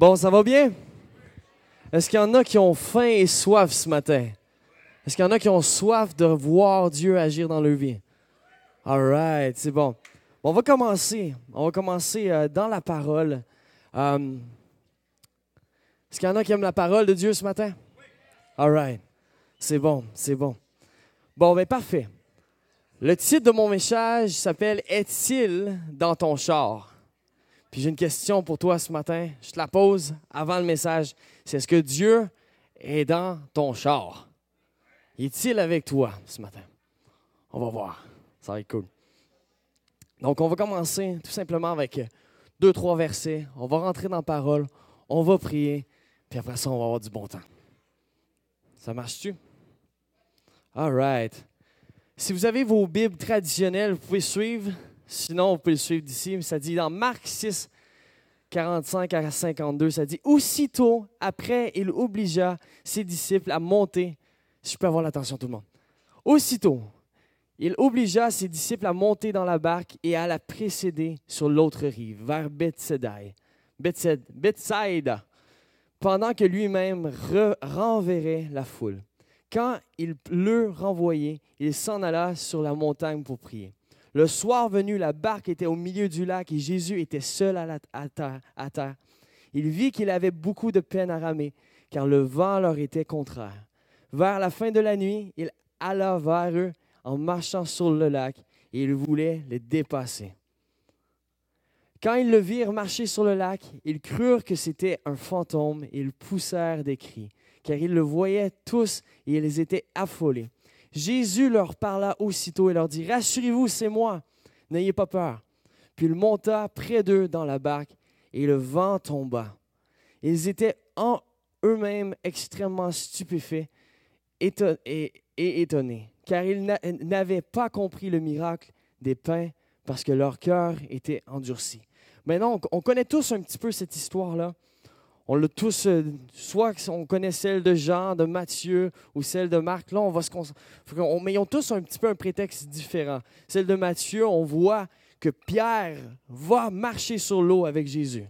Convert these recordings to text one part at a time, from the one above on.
Bon, ça va bien? Est-ce qu'il y en a qui ont faim et soif ce matin? Est-ce qu'il y en a qui ont soif de voir Dieu agir dans leur vie? All right, c'est bon. On va commencer. On va commencer euh, dans la parole. Euh, est-ce qu'il y en a qui aiment la parole de Dieu ce matin? All right. C'est bon, c'est bon. Bon, ben parfait. Le titre de mon message s'appelle Est-il dans ton char? Puis j'ai une question pour toi ce matin. Je te la pose avant le message. C'est est-ce que Dieu est dans ton char? Est-il avec toi ce matin? On va voir. Ça va être cool. Donc, on va commencer tout simplement avec deux, trois versets. On va rentrer dans la parole. On va prier. Puis après ça, on va avoir du bon temps. Ça marche-tu? All right. Si vous avez vos Bibles traditionnelles, vous pouvez suivre. Sinon, vous pouvez le suivre d'ici. Ça dit dans Marc 6, 45 à 52, ça dit Aussitôt après, il obligea ses disciples à monter. Si je peux avoir l'attention tout le monde. Aussitôt, il obligea ses disciples à monter dans la barque et à la précéder sur l'autre rive, vers Bethsaida, Bethsaida, pendant que lui-même renverrait la foule. Quand il l'eut renvoyé, il s'en alla sur la montagne pour prier. Le soir venu, la barque était au milieu du lac et Jésus était seul à, terre, Il vit qu'il avait beaucoup de peine à ramer, car le vent leur était contraire. Vers la fin de la nuit, il alla vers eux en marchant sur le lac et il voulait les dépasser. Quand ils le virent marcher sur le lac, ils crurent que c'était un fantôme et ils poussèrent des cris, car ils le voyaient tous et ils étaient affolés. Jésus leur parla aussitôt et leur dit, Rassurez-vous, c'est moi, n'ayez pas peur. Puis il monta près d'eux dans la barque et le vent tomba. Ils étaient en eux-mêmes extrêmement stupéfaits et étonnés, car ils n'avaient pas compris le miracle des pains parce que leur cœur était endurci. Maintenant, on connaît tous un petit peu cette histoire-là on l'a tous, euh, soit on connaît celle de Jean, de Matthieu ou celle de Marc. Là, on va se mais ils ont tous un petit peu un prétexte différent. Celle de Matthieu, on voit que Pierre va marcher sur l'eau avec Jésus.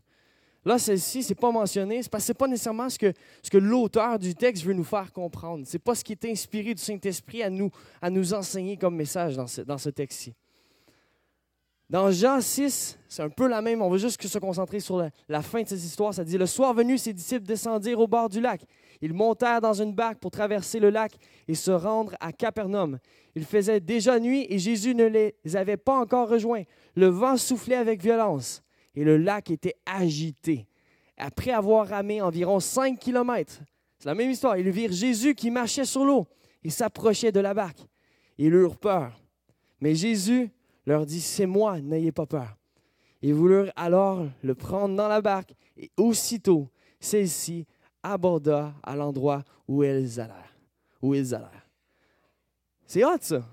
Là, celle-ci, ce n'est pas mentionné, c'est parce que ce n'est pas nécessairement ce que, l'auteur du texte veut nous faire comprendre. Ce n'est pas ce qui est inspiré du Saint-Esprit à nous, enseigner comme message dans ce texte-ci. Dans Jean 6, c'est un peu la même, on veut juste se concentrer sur la, fin de cette histoire. Ça dit, le soir venu, ses disciples descendirent au bord du lac. Ils montèrent dans une barque pour traverser le lac et se rendre à Capernaum. Il faisait déjà nuit et Jésus ne les avait pas encore rejoints. Le vent soufflait avec violence et le lac était agité. Après avoir ramé environ cinq kilomètres, c'est la même histoire, ils virent Jésus qui marchait sur l'eau et s'approchait de la barque. Ils eurent peur. Mais Jésus leur dit, c'est moi, n'ayez pas peur. Ils voulurent alors le prendre dans la barque, et aussitôt, celle-ci aborda à l'endroit où ils allèrent. C'est hot, ça.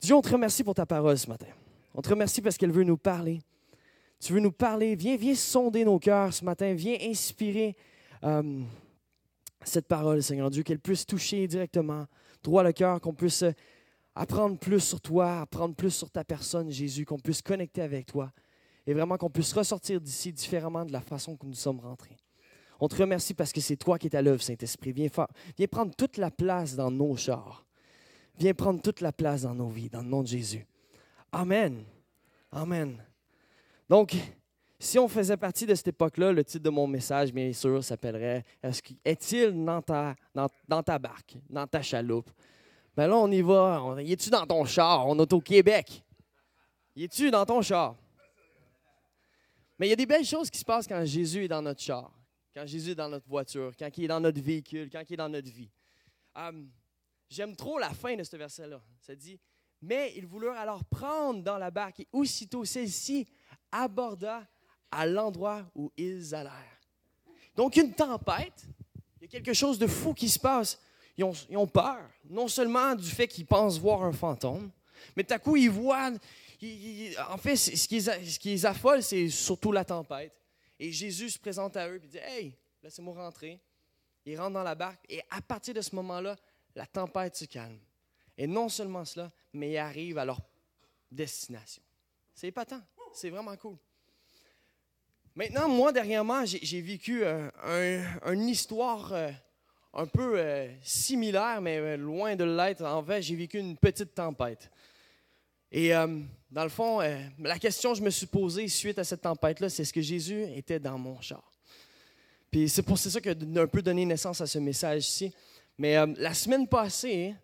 Dieu, on te remercie pour ta parole ce matin. On te remercie parce qu'elle veut nous parler. Tu veux nous parler. Viens, viens sonder nos cœurs ce matin. Viens inspirer euh, cette parole, Seigneur Dieu, qu'elle puisse toucher directement droit le cœur, qu'on puisse apprendre plus sur toi, apprendre plus sur ta personne, Jésus, qu'on puisse connecter avec toi et vraiment qu'on puisse ressortir d'ici différemment de la façon que nous sommes rentrés. On te remercie parce que c'est toi qui es à l'œuvre, Saint-Esprit. Viens, prendre toute la place dans nos chars. Viens prendre toute la place dans nos vies, dans le nom de Jésus. Amen. Amen. Donc, si on faisait partie de cette époque-là, le titre de mon message, bien sûr, s'appellerait Est-il dans ta barque, dans ta chaloupe? Ben là, on y va. Y es-tu dans ton char? On est au Québec. Y es-tu dans ton char? Mais il y a des belles choses qui se passent quand Jésus est dans notre char, quand Jésus est dans notre voiture, quand il est dans notre véhicule, quand il est dans notre vie. Hum, j'aime trop la fin de ce verset-là. Ça dit Mais ils voulurent alors prendre dans la barque et aussitôt celle-ci aborda à l'endroit où ils allèrent. Donc, une tempête, il y a quelque chose de fou qui se passe ils ont, peur, non seulement du fait qu'ils pensent voir un fantôme, mais tout à coup, ils voient. en fait, ce qui, les, affole, c'est surtout la tempête. Et Jésus se présente à eux et dit Hey, laissez-moi rentrer. Ils rentrent dans la barque et à partir de ce moment-là, la tempête se calme. Et non seulement cela, mais ils arrivent à leur destination. C'est épatant. C'est vraiment cool. Maintenant, moi, dernièrement, j'ai vécu une histoire euh, un peu euh, similaire, mais loin de l'être. En fait, j'ai vécu une petite tempête. Et dans le fond, la question que je me suis posée suite à cette tempête-là, c'est est-ce que Jésus était dans mon char? Puis c'est pour ça que d'un peu donné naissance à ce message-ci. Mais la semaine passée,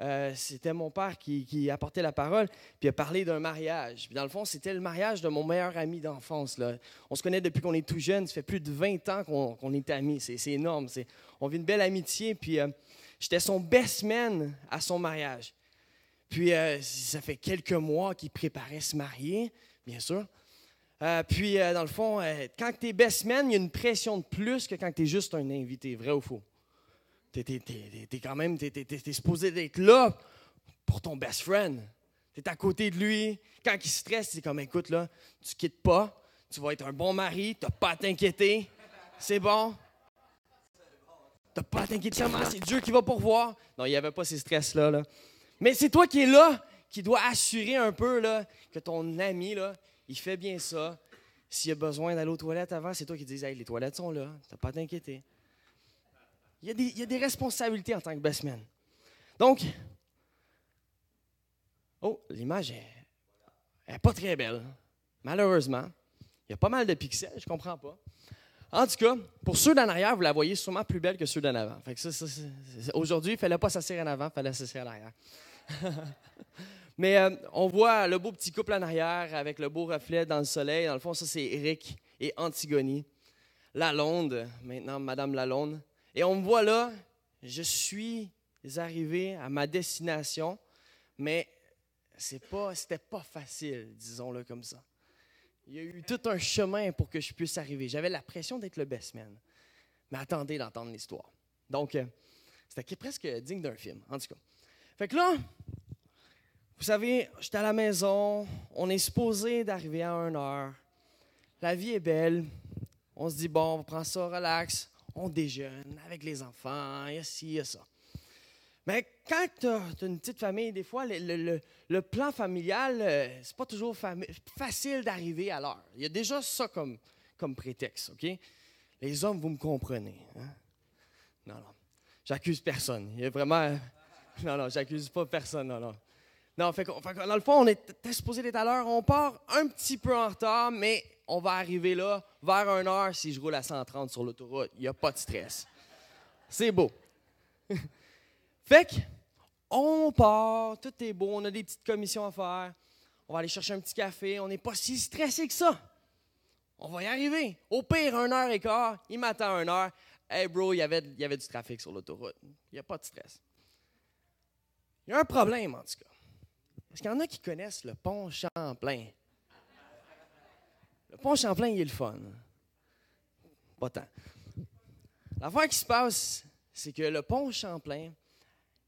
euh, c'était mon père qui, apportait la parole, puis a parlé d'un mariage. Puis dans le fond, c'était le mariage de mon meilleur ami d'enfance. On se connaît depuis qu'on est tout jeune, ça fait plus de 20 ans qu'on est amis. C'est énorme. On vit une belle amitié, puis euh, j'étais son best man à son mariage. Puis euh, ça fait quelques mois qu'il préparait se marier, bien sûr. puis dans le fond, quand tu es best man, il y a une pression de plus que quand tu es juste un invité, vrai ou faux? Tu es, quand même, t'es, supposé d'être là pour ton best friend. Tu es à côté de lui. Quand il stresse, c'est comme, écoute, là, tu quittes pas. Tu vas être un bon mari. Tu n'as pas à t'inquiéter. C'est bon. Tu n'as pas à t'inquiéter. C'est Dieu qui va pourvoir? Non, il n'y avait pas ces stress-là. Là. Mais c'est toi qui es là, qui dois assurer un peu là, que ton ami, il fait bien ça. S'il a besoin d'aller aux toilettes avant, c'est toi qui dis hey, les toilettes sont là. Tu n'as pas à t'inquiéter. Il y, a des, responsabilités en tant que best man. Donc, oh, l'image est, pas très belle, malheureusement. Il y a pas mal de pixels, je comprends pas. En tout cas, pour ceux d'en arrière, vous la voyez sûrement plus belle que ceux d'en avant. aujourd'hui, il ne fallait pas s'asseoir en avant, il fallait s'asseoir en arrière. Mais euh, on voit le beau petit couple en arrière avec le beau reflet dans le soleil. Dans le fond, ça, c'est Eric et Antigone. Lalonde, maintenant Madame Lalonde. Et on me voit là, je suis arrivé à ma destination, mais c'est pas, c'était pas facile, disons-le comme ça. Il y a eu tout un chemin pour que je puisse arriver. J'avais la pression d'être le best man. Mais attendez d'entendre l'histoire. Donc, euh, c'était presque digne d'un film, en tout cas. Fait que là, vous savez, j'étais à la maison, on est supposé d'arriver à 1 heure. La vie est belle. On se dit, bon, on prend ça, relax on déjeune avec les enfants, il y a ci, il y a ça. Mais quand tu as, une petite famille, des fois, le, plan familial, euh, c'est pas toujours facile d'arriver à l'heure. Il y a déjà ça comme, comme prétexte, OK? Les hommes, vous me comprenez. Hein? Non, non. J'accuse personne. Il y a vraiment. Non, non, j'accuse pas personne. Non, non. Non, fait, dans le fond, on est supposé d'être à l'heure. On part un petit peu en retard, mais on va arriver là vers 1 heure si je roule à 130 sur l'autoroute. Il n'y a pas de stress. C'est beau. fait que, on part, tout est beau, on a des petites commissions à faire. On va aller chercher un petit café. On n'est pas si stressé que ça. On va y arriver. Au pire, 1 heure et quart, il m'attend 1 heure. Hey bro, il y avait, du trafic sur l'autoroute. Il n'y a pas de stress. Il y a un problème en tout cas. Est-ce qu'il y en a qui connaissent le pont Champlain? Le pont Champlain, il est le fun. Pas tant. L'affaire qui se passe, c'est que le pont Champlain,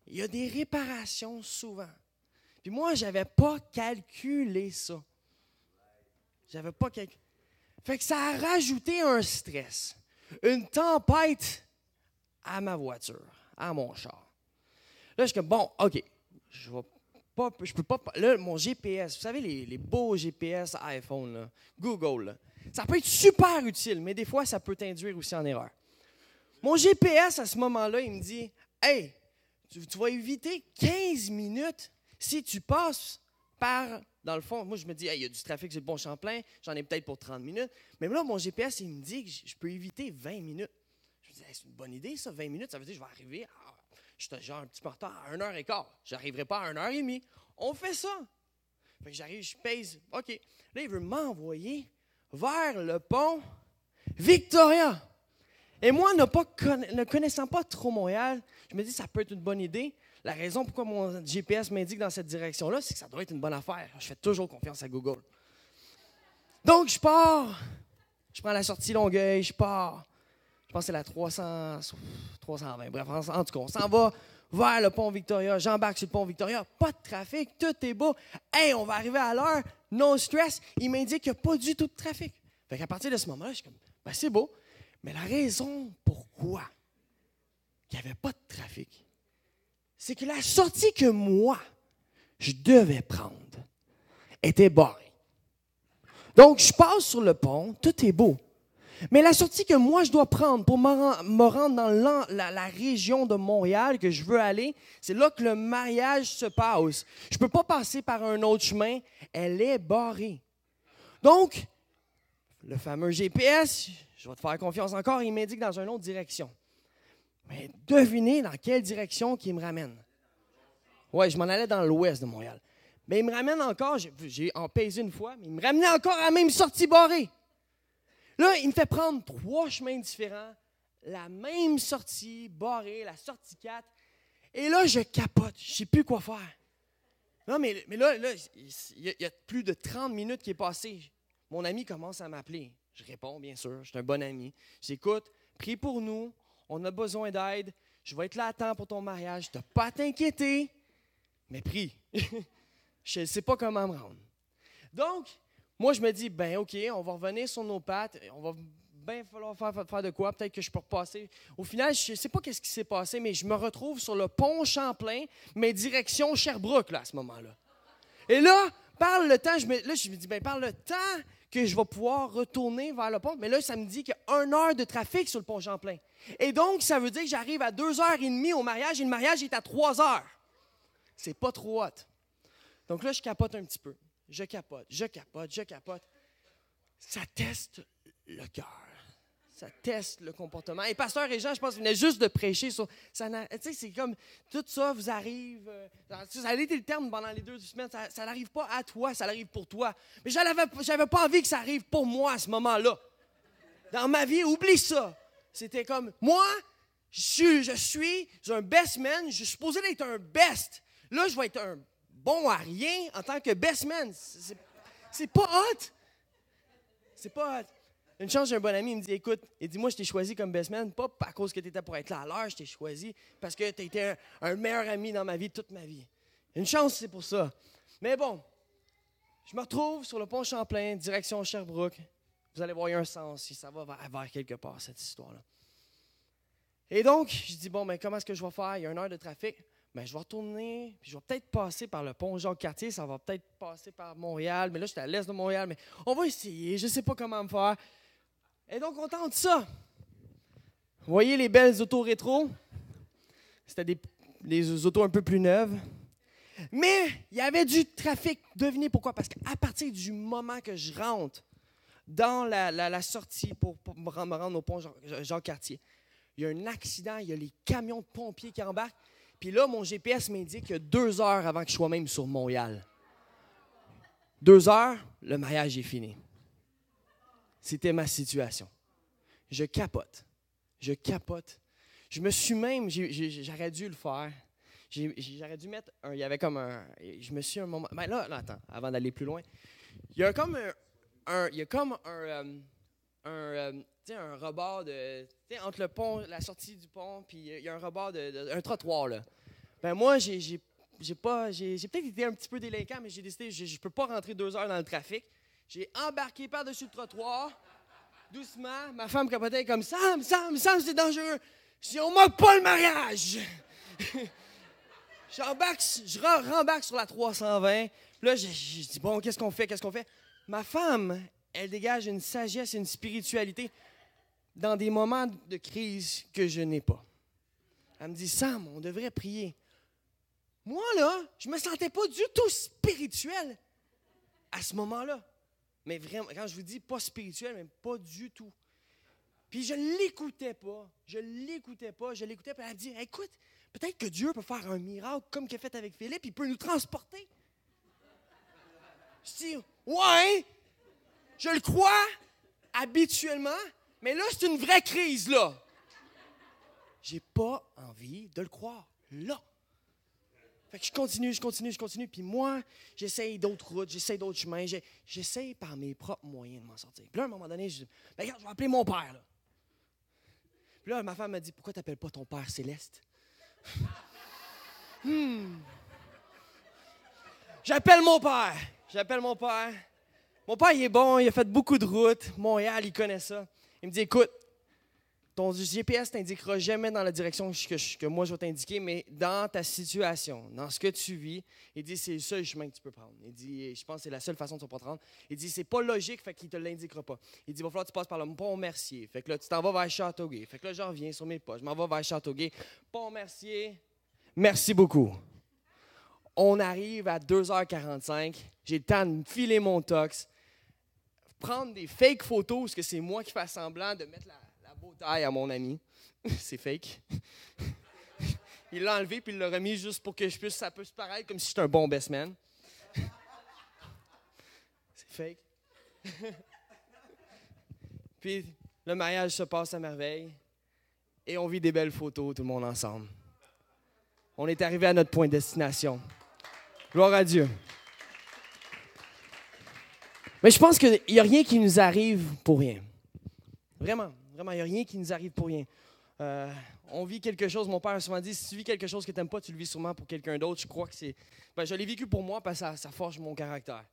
il y a des réparations souvent. Puis moi, je n'avais pas calculé ça. J'avais pas calculé. Fait que ça a rajouté un stress, une tempête à ma voiture, à mon char. Là, je suis comme, bon, OK, je vais je peux pas. Là, mon GPS, vous savez, les, beaux GPS iPhone, Google, ça peut être super utile, mais des fois, ça peut t'induire aussi en erreur. Mon GPS, à ce moment-là, il me dit Hey, tu, vas éviter 15 minutes si tu passes par. Dans le fond, moi, je me dis, il y a du trafic sur le bon Champlain, j'en ai peut-être pour 30 minutes. Mais là, mon GPS, il me dit que je peux éviter 20 minutes. Je me dis, c'est une bonne idée, ça, 20 minutes. Ça veut dire que je vais arriver J'étais genre un petit peu en retard à 1h15. J'arriverai pas à 1h30. On fait ça. Fait que j'arrive, je pèse. OK. Là, il veut m'envoyer vers le pont Victoria. Et moi, ne, connaissant pas trop Montréal, je me dis ça peut être une bonne idée. La raison pourquoi mon GPS m'indique dans cette direction-là, c'est que ça doit être une bonne affaire. Je fais toujours confiance à Google. Donc, je pars. Je prends la sortie Longueuil, je pars je pense que c'est la 300, 320. Bref, en, tout cas, on s'en va vers le pont Victoria. J'embarque sur le pont Victoria. Pas de trafic, tout est beau. Hey, on va arriver à l'heure, no stress. Il m'indique qu'il n'y a pas du tout de trafic. Fait qu'à partir de ce moment-là, je suis comme, ben c'est beau. Mais la raison pourquoi il n'y avait pas de trafic, c'est que la sortie que moi, je devais prendre était barrée. Donc, je passe sur le pont, tout est beau. Mais la sortie que moi je dois prendre pour me rendre dans la, région de Montréal que je veux aller, c'est là que le mariage se passe. Je ne peux pas passer par un autre chemin. Elle est barrée. Donc, le fameux GPS, je vais te faire confiance encore, il m'indique dans une autre direction. Mais devinez dans quelle direction il me ramène. Oui, je m'en allais dans l'ouest de Montréal. Mais il me ramène encore, j'ai empaisé une fois, mais il me ramenait encore à la même sortie barrée. Là, il me fait prendre trois chemins différents, la même sortie barrée, la sortie 4. Et là, je capote, je ne sais plus quoi faire. Non, mais, mais là, il y, a plus de 30 minutes qui est passé. Mon ami commence à m'appeler. Je réponds, bien sûr, je suis un bon ami. J'écoute, prie pour nous, on a besoin d'aide, je vais être là à temps pour ton mariage, tu n'as pas à t'inquiéter, mais prie. je ne sais pas comment me rendre. Donc, moi, je me dis, ben OK, on va revenir sur nos pattes, on va bien falloir faire, de quoi, peut-être que je peux repasser. Au final, je ne sais pas qu'est-ce qui s'est passé, mais je me retrouve sur le pont Champlain, mais direction Sherbrooke, là, à ce moment-là. Et là, par le temps, je me, là, je me dis, ben par le temps que je vais pouvoir retourner vers le pont. Mais là, ça me dit qu'il y a une heure de trafic sur le pont Champlain. Et donc, ça veut dire que j'arrive à deux heures et demie au mariage et le mariage est à trois heures. C'est pas trop hot. Donc là, je capote un petit peu. Je capote, je capote, je capote. Ça teste le cœur ça teste le comportement. Et pasteur et Jean, je pense, venait juste de prêcher sur. Sais, c'est comme tout ça vous arrive. Euh, ça a été le terme pendant les deux semaines. Ça, n'arrive pas à toi, ça arrive pour toi. Mais je n'avais pas envie que ça arrive pour moi à ce moment-là. Dans ma vie, oublie ça. C'était comme moi, je suis, je suis un best man. Je suis supposé être un best. Là, je vais être un bon à rien en tant que best man. C'est pas hot. C'est pas hot. Une chance, j'ai un bon ami, il me dit Écoute, il dit Moi, je t'ai choisi comme best man, pas à cause que tu étais pour être là à l'heure, je t'ai choisi parce que tu étais un, meilleur ami dans ma vie toute ma vie. Une chance, c'est pour ça. Mais bon, je me retrouve sur le pont Champlain, direction Sherbrooke. Vous allez voir, il y a un sens si ça va vers quelque part, cette histoire-là. Et donc, je dis Bon, mais comment est-ce que je vais faire? Il y a une heure de trafic. Ben, je vais retourner, puis je vais peut-être passer par le pont Jean-Cartier, ça va peut-être passer par Montréal, mais là, j'étais à l'est de Montréal, mais on va essayer, je ne sais pas comment me faire. Et donc, on tente ça. Vous voyez les belles autos rétro? C'était des, autos un peu plus neuves. Mais il y avait du trafic. Devinez pourquoi? Parce qu'à partir du moment que je rentre dans la, sortie pour, me rendre au pont Jean-Cartier, il y a un accident, il y a les camions de pompiers qui embarquent. Puis là, mon GPS m'indique qu'il y deux heures avant que je sois même sur Montréal. Deux heures, le mariage est fini. C'était ma situation. Je capote. Je capote. Je me suis même, j'aurais dû le faire. J'aurais dû mettre un, il y avait comme un, je me suis un moment, mais ben là, là attends, avant d'aller plus loin, il y a comme un, il y a comme un, euh, un, euh, un rebord de, entre le pont, la sortie du pont, puis il y a un rebord de, un trottoir là. Ben moi, j'ai, j'ai pas, j'ai, peut-être été un petit peu délinquant, mais j'ai décidé, je, je peux pas rentrer deux heures dans le trafic. J'ai embarqué par-dessus le trottoir, doucement. Ma femme capotait comme Sam, Sam, Sam, c'est dangereux. Je dis, on moque pas le mariage. J'embarque, je rembarque sur la 320. là, je, dis, bon, qu'est-ce qu'on fait, qu'est-ce qu'on fait? Ma femme, elle dégage une sagesse une spiritualité dans des moments de crise que je n'ai pas. Elle me dit, Sam, on devrait prier. Moi, là, je me sentais pas du tout spirituel à ce moment-là. Mais vraiment, quand je vous dis pas spirituel, mais pas du tout. Puis je l'écoutais pas. Je l'écoutais pas. Je l'écoutais. Puis elle me dit Écoute, peut-être que Dieu peut faire un miracle comme qu'il a fait avec Philippe. Il peut nous transporter. Je dis Ouais, je le crois habituellement, mais là, c'est une vraie crise, là. J'ai pas envie de le croire. Là. Fait que je continue, je continue, je continue. Puis moi, j'essaye d'autres routes, j'essaye d'autres chemins. J'essaye par mes propres moyens de m'en sortir. Puis là, à un moment donné, je dis, ben, regarde, je vais appeler mon père. Là. Puis là, ma femme m'a dit, pourquoi tu n'appelles pas ton père céleste? hmm. J'appelle mon père. J'appelle mon père. Mon père, il est bon, il a fait beaucoup de routes. Montréal, il connaît ça. Il me dit, écoute, ton GPS t'indiquera jamais dans la direction que, moi je vais t'indiquer, mais dans ta situation, dans ce que tu vis, il dit c'est le seul chemin que tu peux prendre. Il dit, je pense que c'est la seule façon que tu vas te rendre. Il dit c'est pas logique, fait qu'il te l'indiquera pas. Il dit il va falloir que tu passes par le pont Mercier. Fait que là, tu t'en vas vers Châteauguay. Fait que là, je reviens sur mes pas. Je m'en vais vers Châteauguay. Pont Mercier. Merci beaucoup. On arrive à 2h45. J'ai le temps de filer mon tox, prendre des fake photos, parce que c'est moi qui fais semblant de mettre la taille à mon ami. c'est fake. il l'a enlevé puis il l'a remis juste pour que je puisse, ça puisse paraître comme si j'étais un bon best man. c'est fake. puis le mariage se passe à merveille et on vit des belles photos, tout le monde ensemble. On est arrivé à notre point de destination. Gloire à Dieu. Mais je pense qu'il n'y a rien qui nous arrive pour rien. Vraiment. Vraiment, il n'y a rien qui nous arrive pour rien. Euh, on vit quelque chose, mon père a souvent dit, si tu vis quelque chose que tu n'aimes pas, tu le vis sûrement pour quelqu'un d'autre. Je crois que c'est... Ben, je l'ai vécu pour moi parce que ça, forge mon caractère.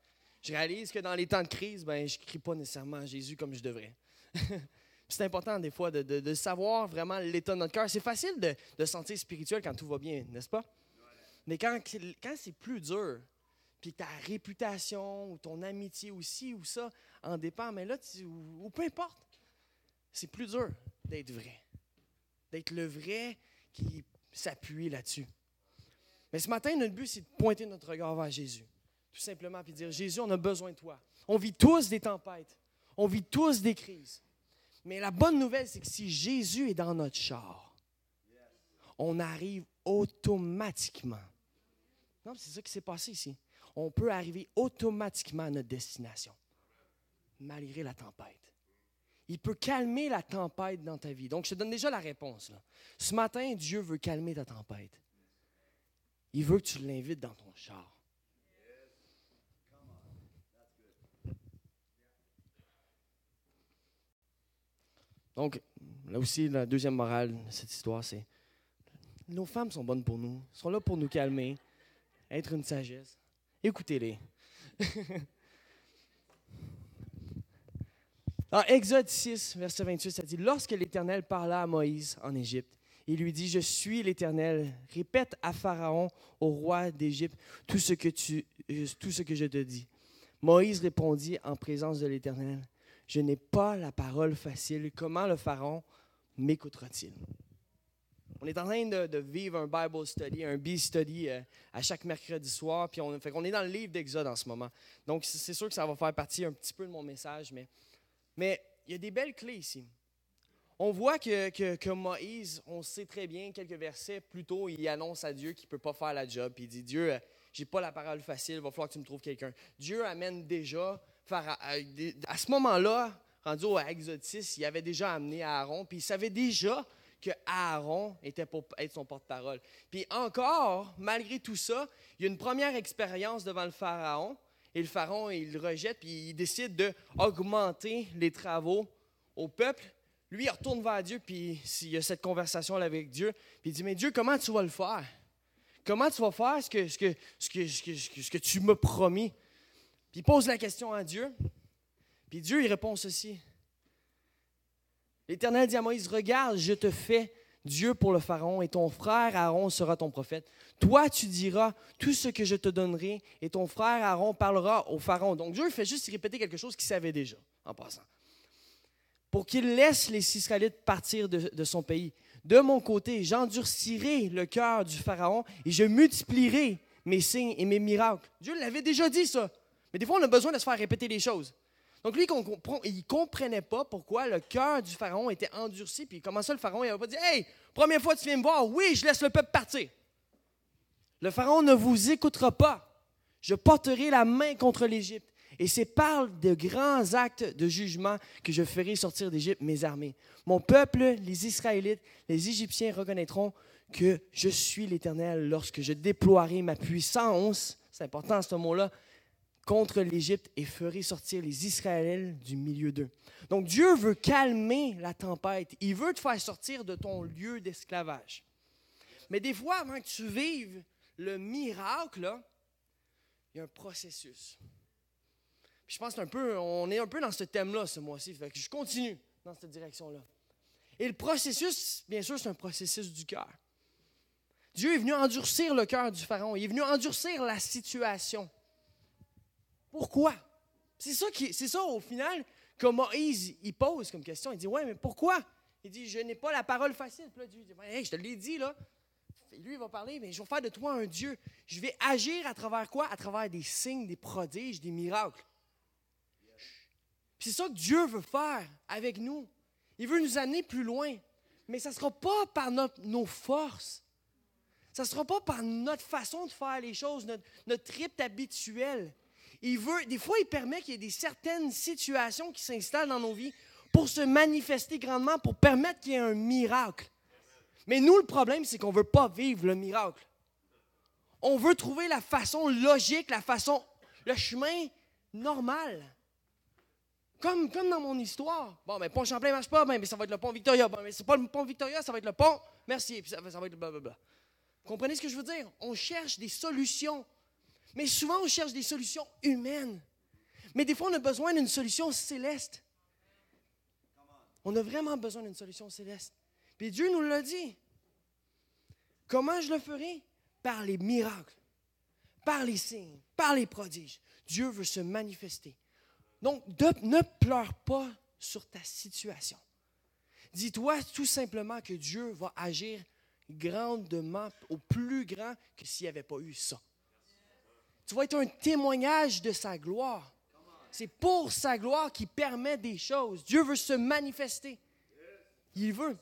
Je réalise que dans les temps de crise, ben, je ne crie pas nécessairement à Jésus comme je devrais. c'est important des fois de, savoir vraiment l'état de notre cœur. C'est facile de, de sentir spirituel quand tout va bien, n'est-ce pas? Mais quand, quand c'est plus dur, ta réputation ou ton amitié aussi ou ça en dépend, mais là, tu, ou peu importe, c'est plus dur d'être vrai. D'être le vrai qui s'appuie là-dessus. Mais ce matin, notre but, c'est de pointer notre regard vers Jésus. Tout simplement, puis dire, Jésus, on a besoin de toi. On vit tous des tempêtes. On vit tous des crises. Mais la bonne nouvelle, c'est que si Jésus est dans notre char, on arrive automatiquement. Non, c'est ça qui s'est passé ici. On peut arriver automatiquement à notre destination, malgré la tempête il peut calmer la tempête dans ta vie. Donc, je te donne déjà la réponse. Ce matin, Dieu veut calmer ta tempête. Il veut que tu l'invites dans ton char. Donc, là aussi, la deuxième morale de cette histoire, c'est nos femmes sont bonnes pour nous, sont là pour nous calmer, être une sagesse. Écoutez-les. Dans Exode 6, verset 28, ça dit Lorsque l'Éternel parla à Moïse en Égypte, il lui dit Je suis l'Éternel. Répète à Pharaon, au roi d'Égypte, tout, tout ce que je te dis. Moïse répondit en présence de l'Éternel Je n'ai pas la parole facile. Comment le Pharaon m'écoutera-t-il? On est en train de, vivre un Bible study, un B-study euh, à chaque mercredi soir. Puis on, fait est dans le livre d'Exode en ce moment. Donc, c'est sûr que ça va faire partie un petit peu de mon message, mais mais il y a des belles clés ici. On voit que, que, Moïse, on sait très bien, quelques versets plus tôt, il annonce à Dieu qu'il ne peut pas faire la job. Puis il dit Dieu, euh, j'ai pas la parole facile, il va falloir que tu me trouves quelqu'un. Dieu amène déjà, à, ce moment-là, rendu au Exode 6, il avait déjà amené Aaron, puis il savait déjà que Aaron était pour être son porte-parole. Puis encore, malgré tout ça, il y a une première expérience devant le Pharaon. Et le pharaon, il le rejette, puis il décide d'augmenter les travaux au peuple. Lui, il retourne vers Dieu, puis il y a cette conversation avec Dieu, puis il dit, mais Dieu, comment tu vas le faire? Comment tu vas faire ce que, ce que, ce que, ce que, tu m'as promis? Puis il pose la question à Dieu, puis Dieu, il répond ceci. L'Éternel dit à Moïse, regarde, je te fais Dieu pour le Pharaon, et ton frère Aaron sera ton prophète. Toi, tu diras tout ce que je te donnerai, et ton frère Aaron parlera au Pharaon. Donc Dieu fait juste répéter quelque chose qu'il savait déjà, en passant. Pour qu'il laisse les Israélites partir de, de son pays. De mon côté, j'endurcirai le cœur du Pharaon, et je multiplierai mes signes et mes miracles. Dieu l'avait déjà dit ça. Mais des fois, on a besoin de se faire répéter les choses. Donc lui, il ne comprenait pas pourquoi le cœur du pharaon était endurci. Puis comment ça, le pharaon, n'avait pas dit Hey, première fois tu viens me voir, oui, je laisse le peuple partir. Le pharaon ne vous écoutera pas. Je porterai la main contre l'Égypte. Et c'est par de grands actes de jugement que je ferai sortir d'Égypte mes armées. Mon peuple, les Israélites, les Égyptiens reconnaîtront que je suis l'Éternel lorsque je déploierai ma puissance, c'est important ce mot-là, contre l'Égypte et ferai sortir les Israélites du milieu d'eux. Donc Dieu veut calmer la tempête. Il veut te faire sortir de ton lieu d'esclavage. Mais des fois, avant que tu vives le miracle, il y a un processus. je pense un peu, on est un peu dans ce thème-là ce mois-ci. je continue dans cette direction-là. Et le processus, bien sûr, c'est un processus du cœur. Dieu est venu endurcir le cœur du Pharaon. Il est venu endurcir la situation. Pourquoi? C'est ça, qui, c'est ça au final que Moïse il pose comme question. Il dit Ouais, mais pourquoi? Il dit Je n'ai pas la parole facile. Dieu dit hey, Je te l'ai dit, là. lui, il va parler, mais je vais faire de toi un Dieu. Je vais agir à travers quoi? À travers des signes, des prodiges, des miracles. c'est ça que Dieu veut faire avec nous. Il veut nous amener plus loin. Mais ça ne sera pas par nos forces. Ça ne sera pas par notre façon de faire les choses, notre, notre habituel. Il veut, des fois, il permet qu'il y ait des certaines situations qui s'installent dans nos vies pour se manifester grandement, pour permettre qu'il y ait un miracle. Mais nous, le problème, c'est qu'on ne veut pas vivre le miracle. On veut trouver la façon logique, la façon, le chemin normal. Comme, comme dans mon histoire. Bon, mais pont Champlain ne marche pas, mais ça va être le pont Victoria. Bon, mais c'est pas le pont Victoria, ça va être le pont. Merci. Puis ça, ça va être blablabla. Comprenez ce que je veux dire? On cherche des solutions. Mais souvent, on cherche des solutions humaines. Mais des fois, on a besoin d'une solution céleste. On a vraiment besoin d'une solution céleste. Puis Dieu nous l'a dit. Comment je le ferai? Par les miracles, par les signes, par les prodiges. Dieu veut se manifester. Donc, ne pleure pas sur ta situation. Dis-toi tout simplement que Dieu va agir grandement, au plus grand que s'il n'y avait pas eu ça. Tu vas être un témoignage de sa gloire. C'est pour sa gloire qu'il permet des choses. Dieu veut se manifester. Il veut.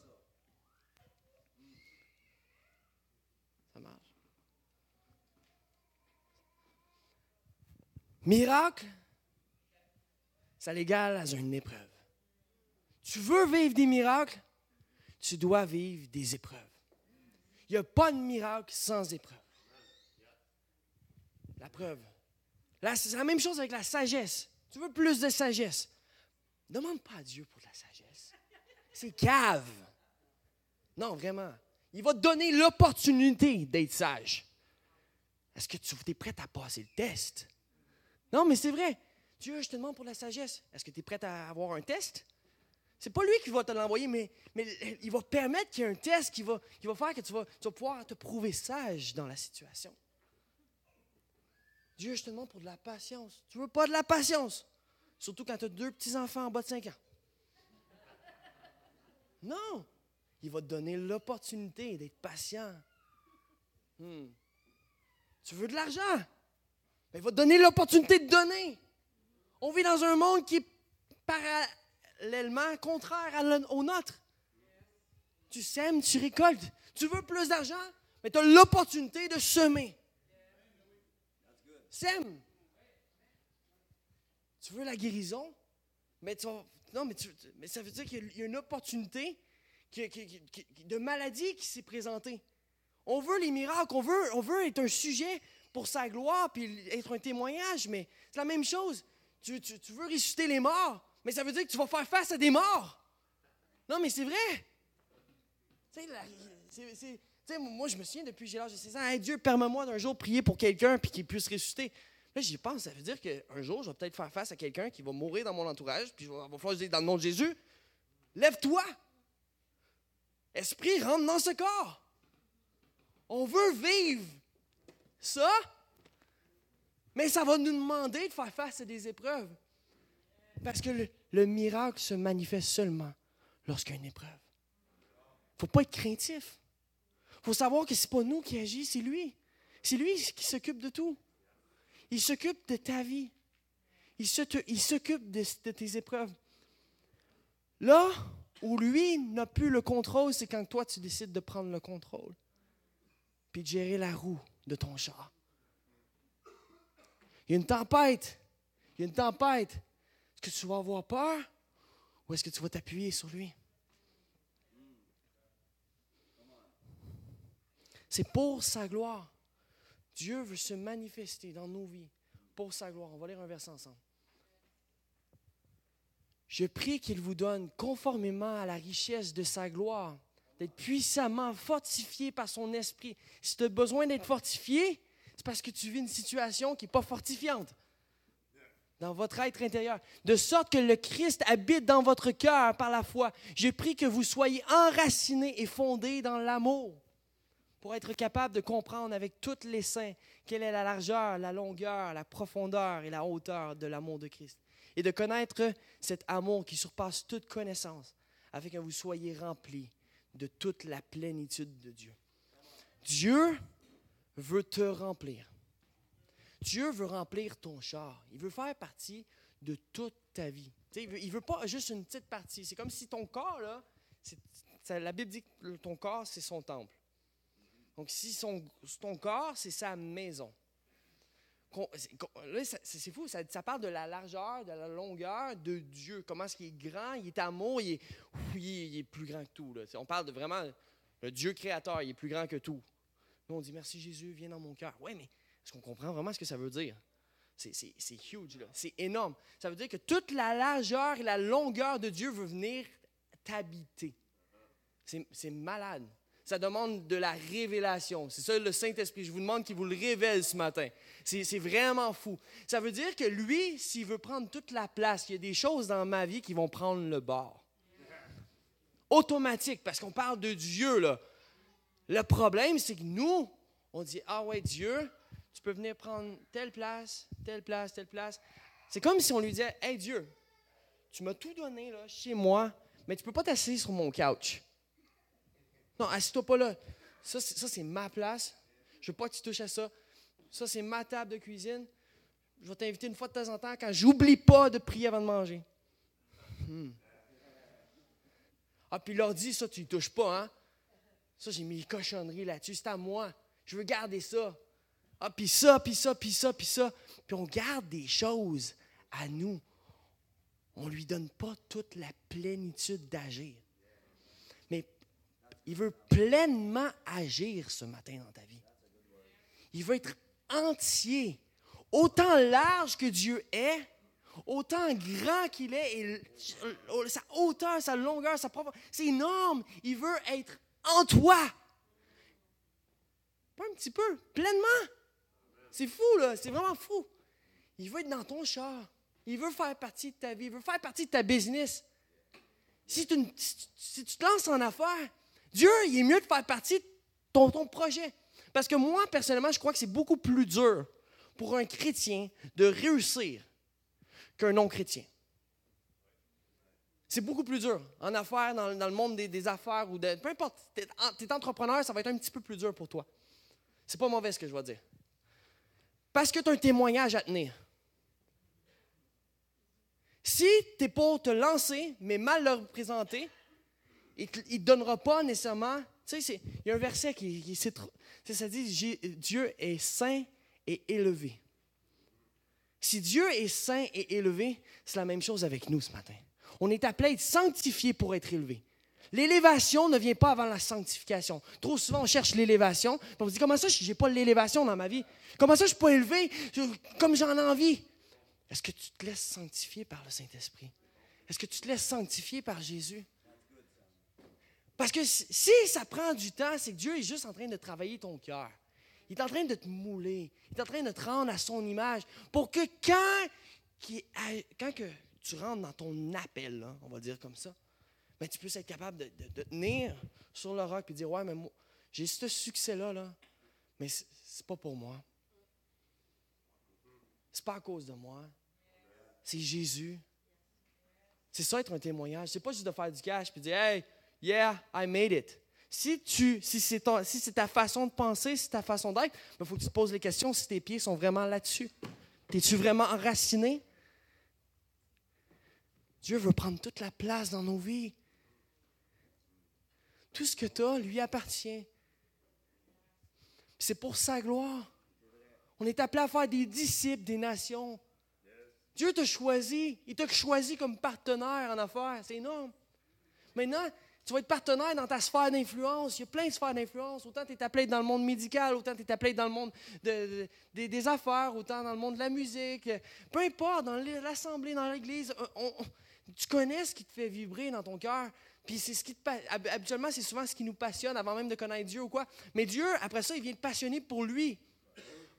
Ça marche. Miracle, ça l'égale à une épreuve. Tu veux vivre des miracles, tu dois vivre des épreuves. Il n'y a pas de miracle sans épreuve. La preuve. C'est la même chose avec la sagesse. Tu veux plus de sagesse? Demande pas à Dieu pour de la sagesse. C'est cave. Non, vraiment. Il va te donner l'opportunité d'être sage. Est-ce que tu es prêt à passer le test? Non, mais c'est vrai. Dieu, je te demande pour la sagesse. Est-ce que tu es prêt à avoir un test? C'est pas lui qui va te l'envoyer, mais, il va permettre qu'il y ait un test qui va, va faire que tu vas, tu vas pouvoir te prouver sage dans la situation. Dieu, je te demande pour de la patience. Tu veux pas de la patience? Surtout quand tu as deux petits-enfants en bas de 5 ans. Non! Il va te donner l'opportunité d'être patient. Hmm. Tu veux de l'argent? Ben, il va te donner l'opportunité de donner. On vit dans un monde qui est parallèlement contraire au nôtre. Tu sèmes, tu récoltes. Tu veux plus d'argent? Mais tu as l'opportunité de semer. Sème. Tu veux la guérison? Mais, tu, non, mais, mais ça veut dire qu'il y a une opportunité de maladie qui s'est présentée. On veut les miracles, on veut, être un sujet pour sa gloire, puis être un témoignage, mais c'est la même chose. Tu, tu, veux ressusciter les morts, mais ça veut dire que tu vas faire face à des morts. Non, mais c'est vrai. Tu sais, moi, je me souviens depuis j'ai l'âge de 16 ans, Dieu, permets-moi d'un jour prier pour quelqu'un puis qu'il puisse ressusciter. Là, j'y pense, ça veut dire qu'un jour, je vais peut-être faire face à quelqu'un qui va mourir dans mon entourage, puis il va falloir dire dans le nom de Jésus, lève-toi. Esprit, rentre dans ce corps. On veut vivre ça, mais ça va nous demander de faire face à des épreuves. Parce que le, le miracle se manifeste seulement lorsqu'il y a une épreuve. Il ne faut pas être craintif. Faut savoir que ce n'est pas nous qui agissons, c'est lui. C'est lui qui s'occupe de tout. Il s'occupe de ta vie. Il s'occupe de, de tes épreuves. Là où lui n'a plus le contrôle, c'est quand toi tu décides de prendre le contrôle. Puis de gérer la roue de ton char. Il y a une tempête. Il y a une tempête. Est-ce que tu vas avoir peur ou est-ce que tu vas t'appuyer sur lui? C'est pour sa gloire. Dieu veut se manifester dans nos vies pour sa gloire. On va lire un verset ensemble. Je prie qu'il vous donne, conformément à la richesse de sa gloire, d'être puissamment fortifié par son esprit. Si tu as besoin d'être fortifié, c'est parce que tu vis une situation qui n'est pas fortifiante. dans votre être intérieur, de sorte que le Christ habite dans votre cœur par la foi. Je prie que vous soyez enracinés et fondés dans l'amour pour être capable de comprendre avec tous les saints quelle est la largeur, la longueur, la profondeur et la hauteur de l'amour de Christ. Et de connaître cet amour qui surpasse toute connaissance, afin que vous soyez remplis de toute la plénitude de Dieu. Dieu veut te remplir. Dieu veut remplir ton char. Il veut faire partie de toute ta vie. il ne veut, pas juste une petite partie. C'est comme si ton corps, là, la Bible dit que ton corps, c'est son temple. Donc, si ton corps, c'est sa maison. C'est fou, ça, parle de la largeur, de la longueur de Dieu. Comment est-ce qu'il est grand, il est amour, il est, il est, plus grand que tout. On parle de vraiment le Dieu créateur, il est plus grand que tout. Nous, on dit merci Jésus, viens dans mon cœur. Oui, mais est-ce qu'on comprend vraiment ce que ça veut dire? C'est huge, c'est énorme. Ça veut dire que toute la largeur et la longueur de Dieu veut venir t'habiter. C'est malade. Ça demande de la révélation. C'est ça le Saint-Esprit. Je vous demande qu'il vous le révèle ce matin. C'est vraiment fou. Ça veut dire que lui, s'il veut prendre toute la place, il y a des choses dans ma vie qui vont prendre le bord. Automatique, parce qu'on parle de Dieu, là. Le problème, c'est que nous, on dit, ah ouais, Dieu, tu peux venir prendre telle place, telle place, telle place. C'est comme si on lui disait Hey Dieu, tu m'as tout donné là, chez moi, mais tu ne peux pas t'asseoir sur mon couch. Non, assieds-toi pas là. Ça, c'est ma place. Je veux pas que tu touches à ça. Ça, c'est ma table de cuisine. Je vais t'inviter une fois de temps en temps quand j'oublie pas de prier avant de manger. Hmm. Ah, puis dit, ça, tu ne touches pas, hein? Ça, j'ai mis cochonneries là-dessus. C'est à moi. Je veux garder ça. Ah, puis ça, puis ça, puis ça, puis ça. Puis on garde des choses à nous. On ne lui donne pas toute la plénitude d'agir. Il veut pleinement agir ce matin dans ta vie. Il veut être entier. Autant large que Dieu est, autant grand qu'il est, et sa hauteur, sa longueur, sa profondeur, c'est énorme. Il veut être en toi. Pas un petit peu, pleinement. C'est fou, là. C'est vraiment fou. Il veut être dans ton char. Il veut faire partie de ta vie. Il veut faire partie de ta business. Si tu, si tu te lances en affaires, Dieu, il est mieux de faire partie de ton, projet. Parce que moi, personnellement, je crois que c'est beaucoup plus dur pour un chrétien de réussir qu'un non-chrétien. C'est beaucoup plus dur. En affaires, dans, le monde des, affaires ou de. Peu importe, tu es, entrepreneur, ça va être un petit peu plus dur pour toi. C'est pas mauvais ce que je vais dire. Parce que tu as un témoignage à tenir. Si tu es pour te lancer, mais mal le représenter, il ne te donnera pas nécessairement. Tu sais, il y a un verset qui, qui ça dit Dieu est saint et élevé. Si Dieu est saint et élevé, c'est la même chose avec nous ce matin. On est appelé à être sanctifié pour être élevé. L'élévation ne vient pas avant la sanctification. Trop souvent, on cherche l'élévation. On se dit, comment ça, je n'ai pas l'élévation dans ma vie? Comment ça, je ne suis pas élevé? Comme j'en ai envie? Est-ce que tu te laisses sanctifier par le Saint-Esprit? Est-ce que tu te laisses sanctifier par Jésus? Parce que si ça prend du temps, c'est que Dieu est juste en train de travailler ton cœur. Il est en train de te mouler. Il est en train de te rendre à son image pour que quand, que tu rentres dans ton appel, on va dire comme ça, mais tu peux être capable de, tenir sur le roc et dire Ouais, mais moi, j'ai ce succès-là, là, mais c'est pas pour moi. C'est pas à cause de moi. C'est Jésus. C'est ça être un témoignage. C'est pas juste de faire du cash et dire Hey, yeah, I made it. Si, si c'est si ta façon de penser, si c'est ta façon d'être, il ben, faut que tu te poses les questions si tes pieds sont vraiment là-dessus. Es-tu vraiment enraciné? Dieu veut prendre toute la place dans nos vies. Tout ce que tu as lui appartient. C'est pour sa gloire. On est appelé à faire des disciples des nations. Dieu t'a choisi. Il t'a choisi comme partenaire en affaires. C'est énorme. Maintenant, tu vas être partenaire dans ta sphère d'influence. Il y a plein de sphères d'influence. Autant tu es appelé dans le monde médical, autant tu es appelé dans le monde des affaires, autant dans le monde de la musique. Peu importe, dans l'assemblée, dans l'église, tu connais ce qui te fait vibrer dans ton cœur. Puis c'est ce qui habituellement, c'est souvent ce qui nous passionne avant même de connaître Dieu ou quoi. Mais Dieu, après ça, il vient te passionner pour lui.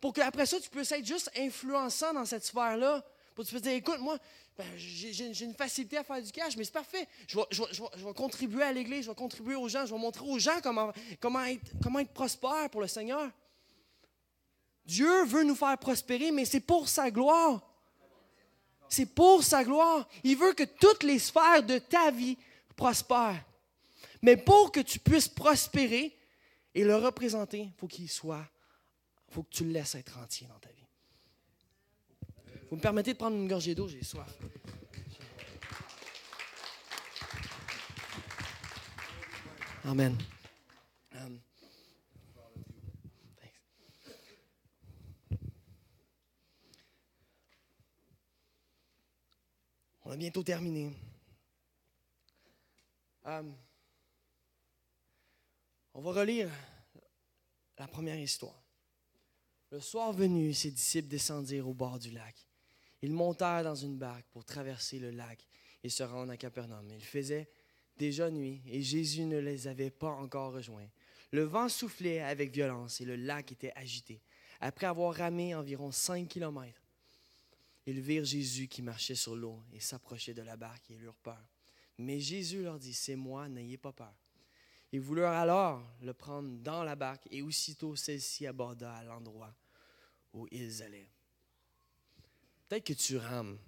Pour qu'après ça, tu puisses être juste influençant dans cette sphère-là. Pour tu peux dire, écoute, moi, ben, j'ai une facilité à faire du cash, mais c'est parfait. Je vais, contribuer à l'Église, je vais contribuer aux gens, je vais montrer aux gens comment, comment, être, comment prospère pour le Seigneur. Dieu veut nous faire prospérer, mais c'est pour sa gloire. C'est pour sa gloire. Il veut que toutes les sphères de ta vie prospèrent. Mais pour que tu puisses prospérer et le représenter, faut qu'il soit, faut que tu le laisses être entier dans ta vie. Vous me permettez de prendre une gorgée d'eau, j'ai soif. Amen. On a bientôt terminé. Um, on va relire la première histoire. Le soir venu, ses disciples descendirent au bord du lac. Ils montèrent dans une barque pour traverser le lac et se rendre à Capernaum. Il faisait déjà nuit et Jésus ne les avait pas encore rejoints. Le vent soufflait avec violence et le lac était agité. Après avoir ramé environ cinq kilomètres, ils virent Jésus qui marchait sur l'eau et s'approchait de la barque et eurent peur. Mais Jésus leur dit, c'est moi, n'ayez pas peur. Ils voulurent alors le prendre dans la barque et aussitôt celle-ci aborda à l'endroit où ils allaient. Peut-être que tu rames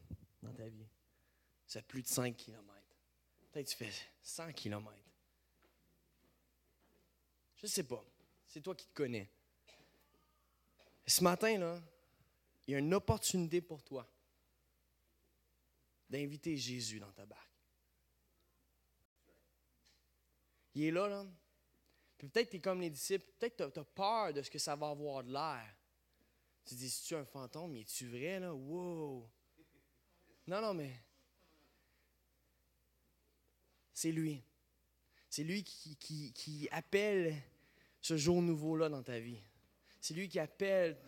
dans ta vie. C'est plus de 5 km. Peut-être que tu fais 100 km. Je ne sais pas. C'est toi qui te connais. ce matin, là, il y a une opportunité pour toi d'inviter Jésus dans ta barque. Il est là, là. peut-être que tu es comme les disciples, peut-être que tu as peur de ce que ça va avoir de l'air. Tu dis, si tu un fantôme, mais es-tu vrai, là? Wow! Non, non, mais. C'est lui. C'est lui qui, appelle ce jour nouveau-là dans ta vie. C'est lui qui appelle,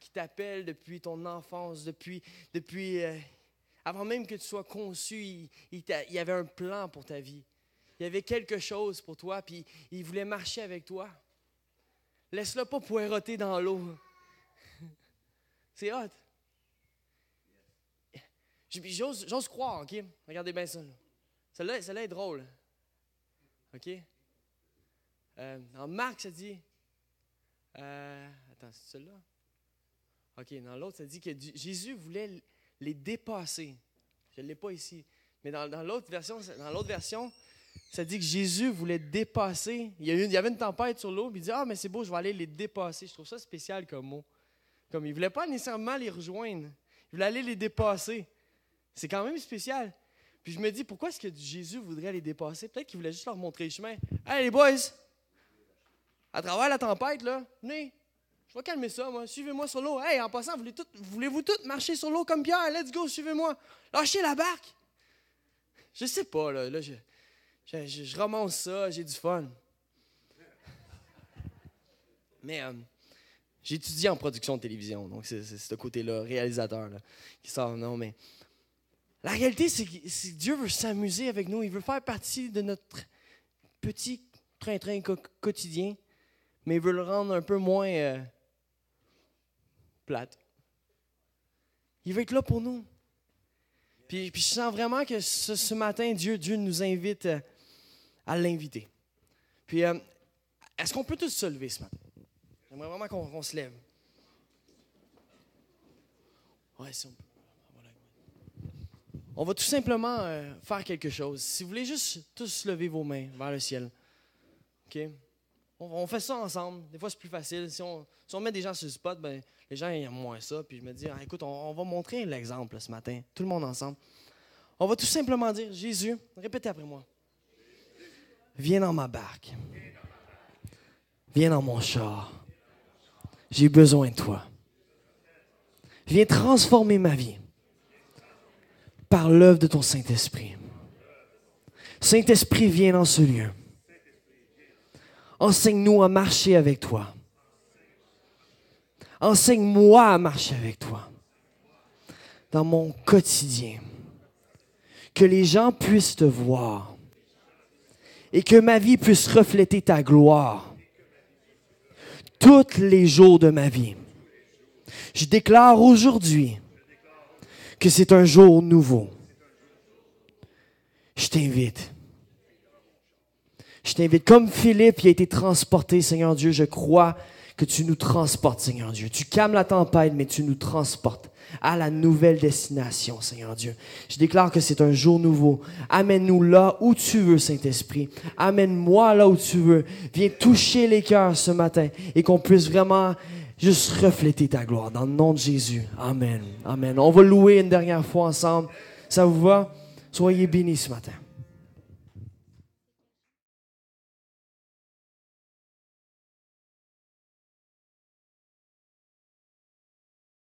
qui t'appelle depuis ton enfance, depuis, euh, avant même que tu sois conçu, il, il, avait un plan pour ta vie. Il y avait quelque chose pour toi, puis il voulait marcher avec toi. Laisse-le pas poireauter dans l'eau. C'est hot. J'ose croire, OK? Regardez bien ça. Celle-là est drôle. OK? Euh, dans Marc, ça dit. Euh, attends, c'est celle-là? OK, dans l'autre, ça dit que Jésus voulait les dépasser. Je ne l'ai pas ici. Mais dans, l'autre version, dans l'autre version, ça dit que Jésus voulait dépasser. Il y, il y avait une tempête sur l'eau, il dit Ah, mais c'est beau, je vais aller les dépasser. Je trouve ça spécial comme mot. Comme il ne voulait pas nécessairement les rejoindre. Il voulait aller les dépasser. C'est quand même spécial. Puis je me dis, pourquoi est-ce que Jésus voudrait les dépasser? Peut-être qu'il voulait juste leur montrer le chemin. Hey les boys, à travers la tempête, là, venez, je vais calmer ça, moi. Suivez-moi sur l'eau. Hey, en passant, voulez-vous tous marcher sur l'eau comme Pierre? Let's go, suivez-moi. Lâchez la barque. Je sais pas, là. là je, je, je, ça, j'ai du fun. Mais j'ai étudié en production de télévision, donc c'est ce côté-là, réalisateur, qui sort. Non, mais la réalité, c'est que Dieu veut s'amuser avec nous. Il veut faire partie de notre petit train-train quotidien, mais il veut le rendre un peu moins euh, plate. Il veut être là pour nous. Puis, je sens vraiment que ce, matin, Dieu, Dieu nous invite euh, à l'inviter. Puis, euh, est-ce qu'on peut tous se lever ce matin? J'aimerais vraiment qu'on se lève. On, on va tout simplement euh, faire quelque chose. Si vous voulez juste tous lever vos mains vers le ciel. OK? On, fait ça ensemble. Des fois, c'est plus facile. Si on, met des gens sur le spot, ben, les gens aiment moins ça. Puis je me dis, ah, écoute, on, va montrer l'exemple ce matin, tout le monde ensemble. On va tout simplement dire, Jésus, répétez après moi. Viens dans ma barque. Viens dans mon char. J'ai besoin de toi. Viens transformer ma vie par l'œuvre de ton Saint-Esprit. Saint-Esprit, viens dans ce lieu. Enseigne-nous à marcher avec toi. Enseigne-moi à marcher avec toi dans mon quotidien. Que les gens puissent te voir et que ma vie puisse refléter ta gloire tous les jours de ma vie. Je déclare aujourd'hui que c'est un jour nouveau. Je t'invite. Je t'invite. Comme Philippe il a été transporté, Seigneur Dieu, je crois que tu nous transportes, Seigneur Dieu. Tu calmes la tempête, mais tu nous transportes à la nouvelle destination, Seigneur Dieu. Je déclare que c'est un jour nouveau. Amène-nous là où tu veux, Saint-Esprit. Amène-moi là où tu veux. Viens toucher les cœurs ce matin et qu'on puisse vraiment juste refléter ta gloire dans le nom de Jésus. Amen. Amen. On va louer une dernière fois ensemble. Ça vous va? Soyez bénis ce matin.